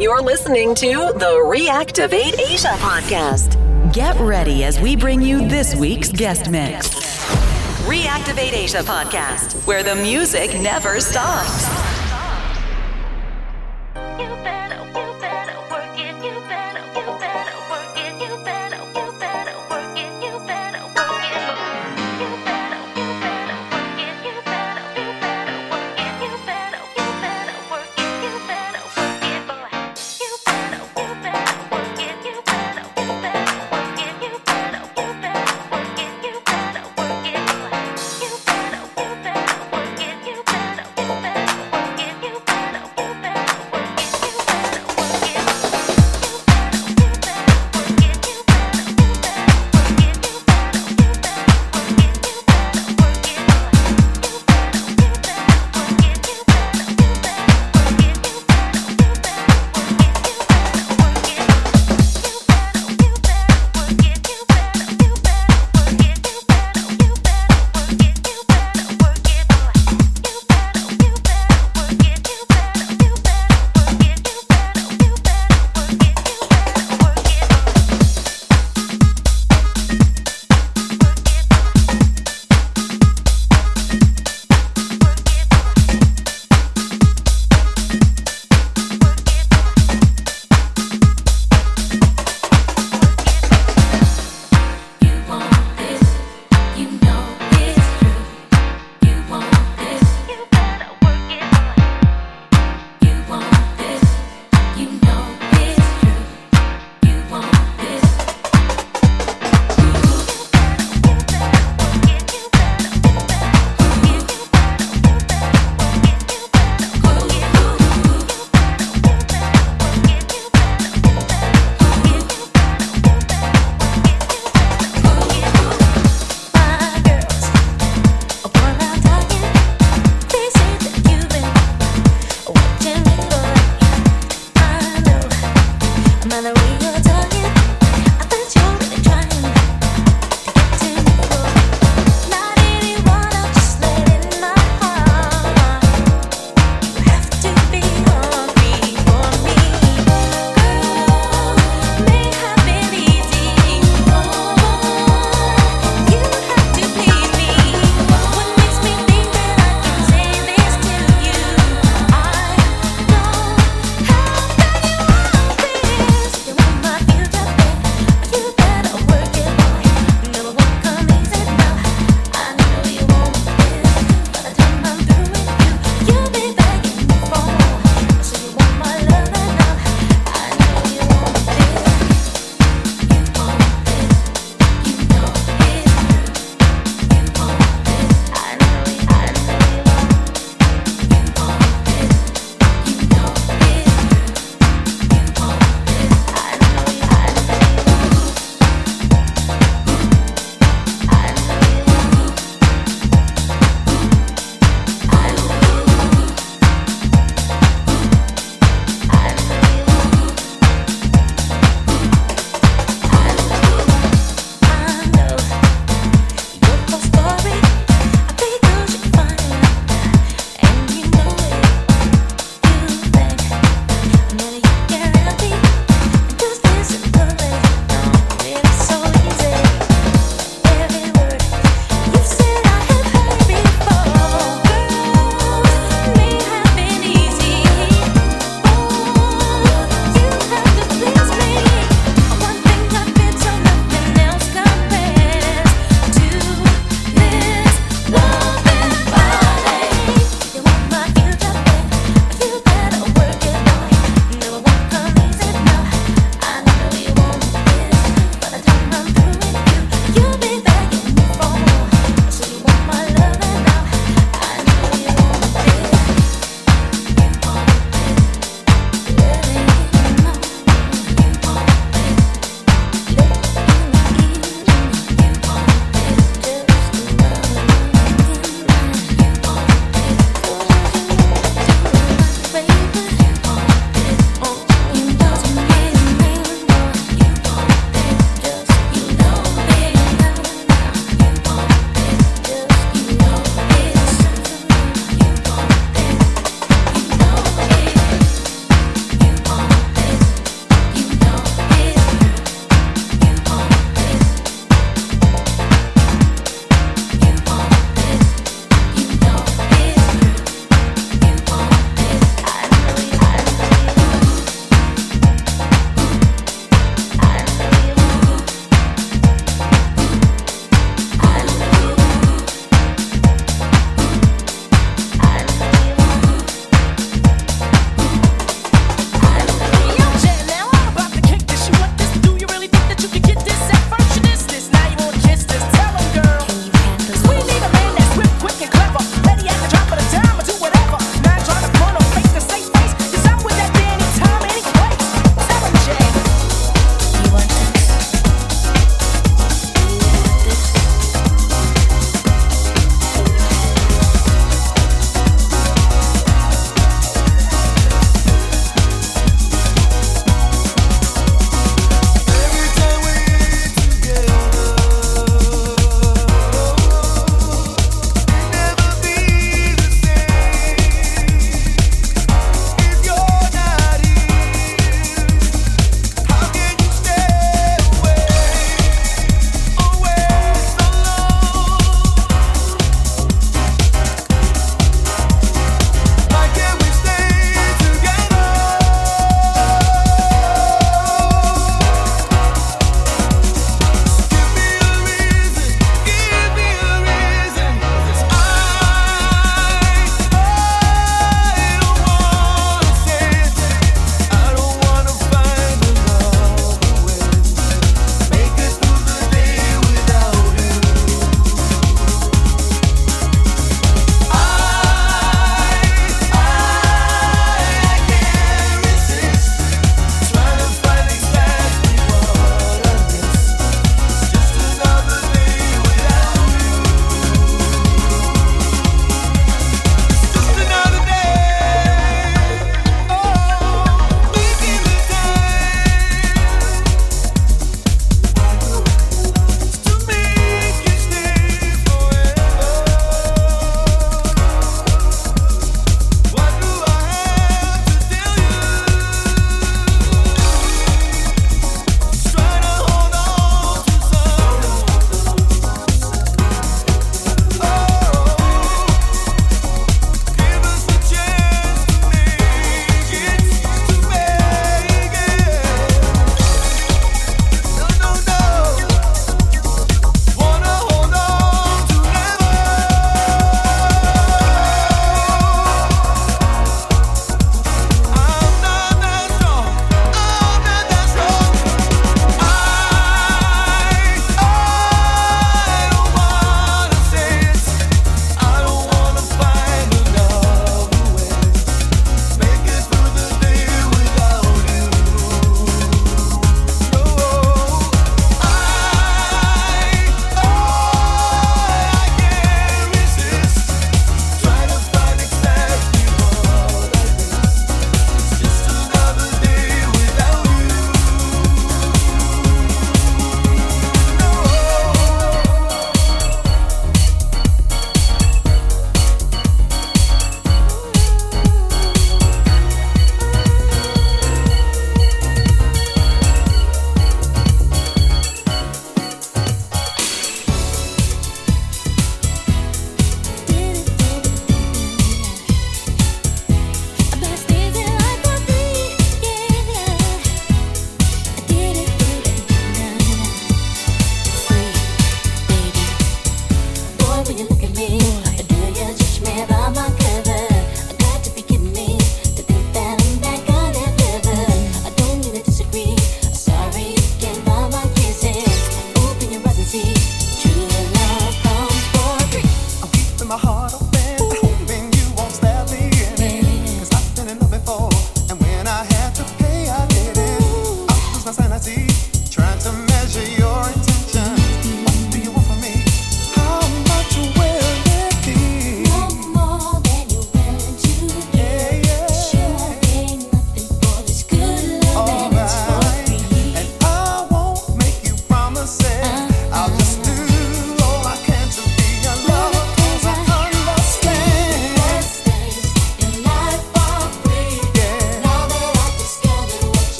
You're listening to the Reactivate Asia podcast. Get ready as we bring you this week's guest mix. Reactivate Asia podcast, where the music never stops.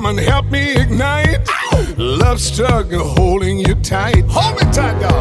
come and help me ignite. Love struggle holding you tight. Hold me tight, dog.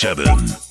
1057.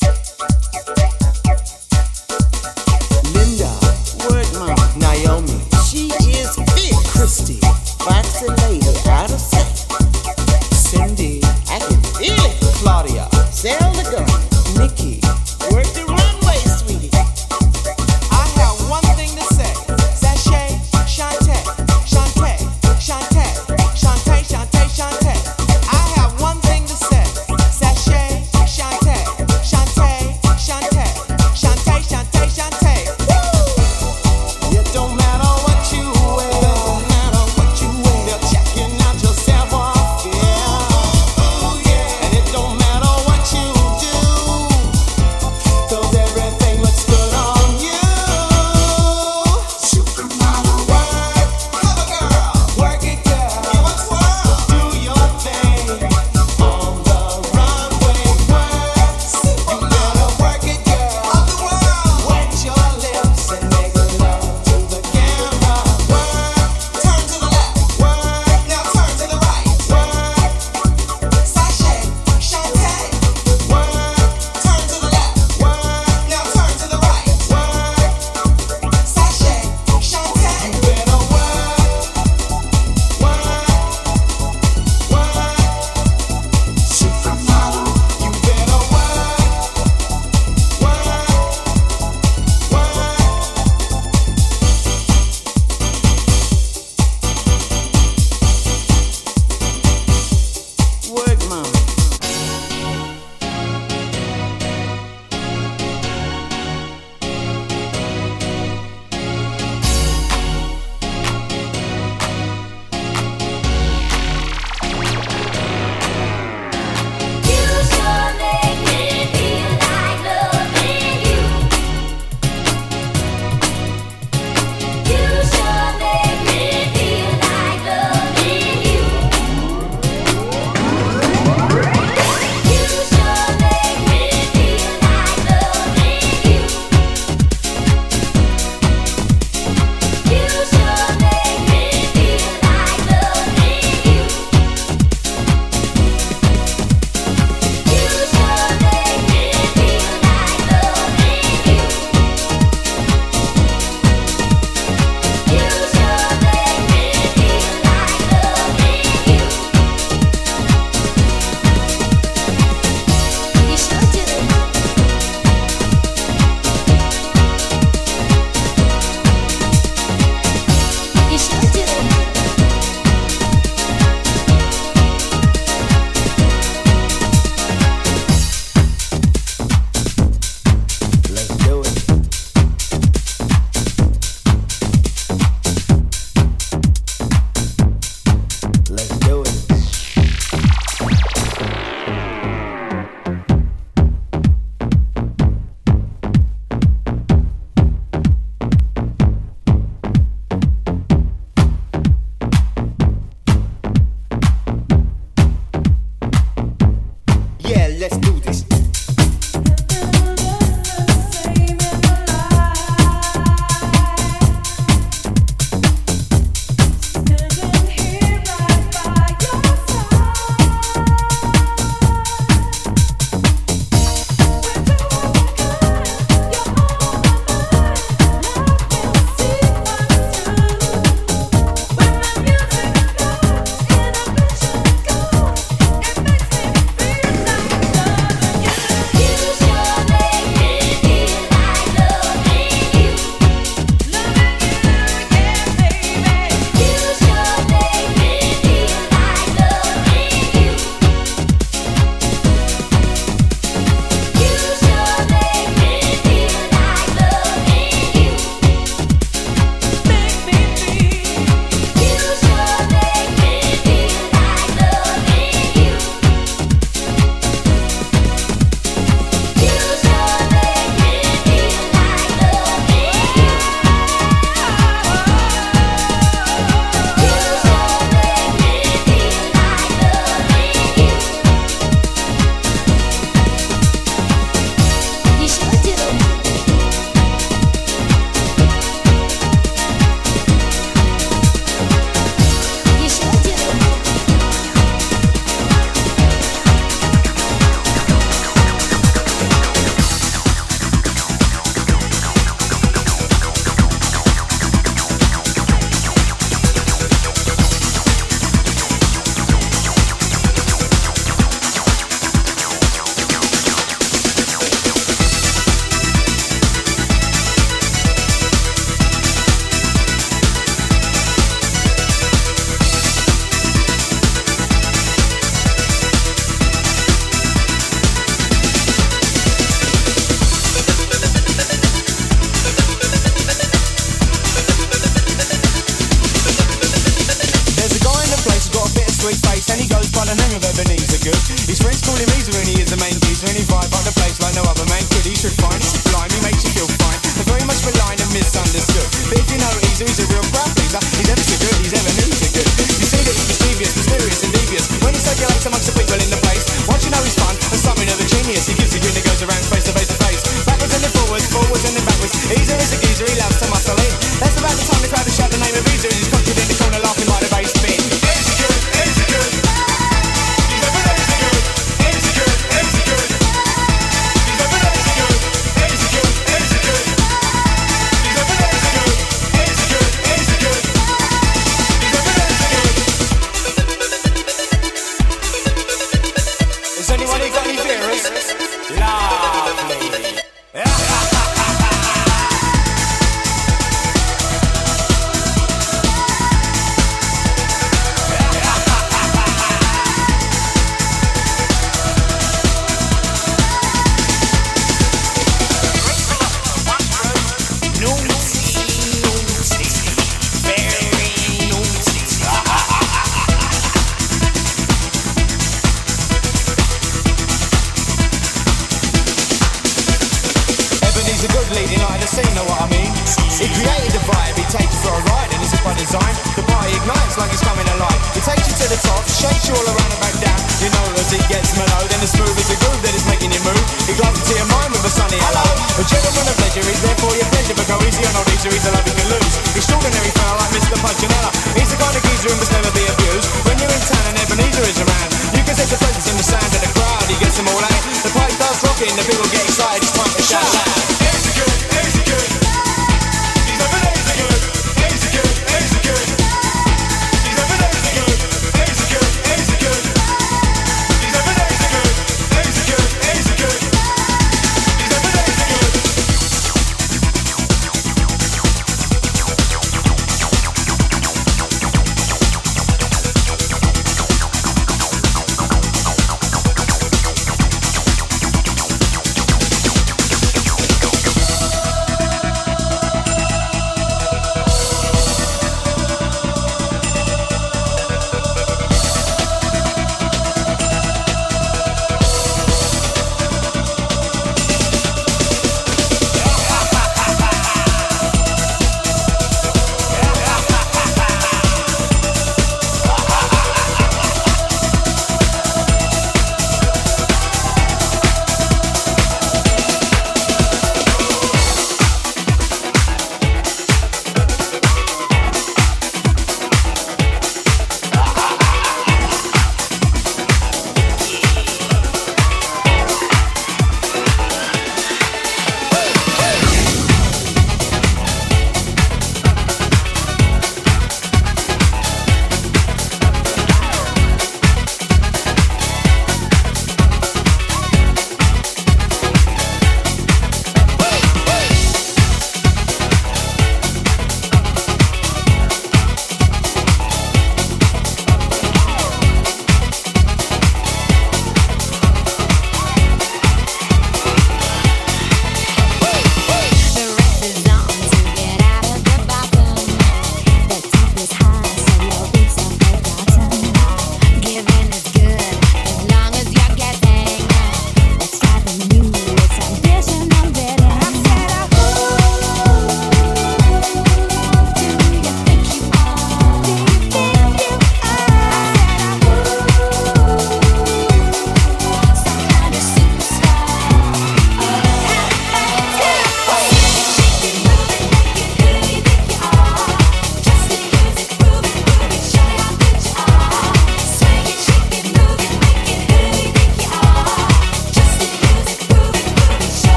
The smooth groove that is making you move. He glides into your mind with a sunny hello. A gentleman of pleasure, is there for your pleasure, but go easy on old easy, he's a love you can lose. Extraordinary fella like Mr. Punchinella. He's the kind of geezer who must never be abused. When you're in town and Ebeneezer is around, you can sense the presence in the sound of the crowd. He gets them all out. The pipe starts rocking, the people get excited. It's time to shout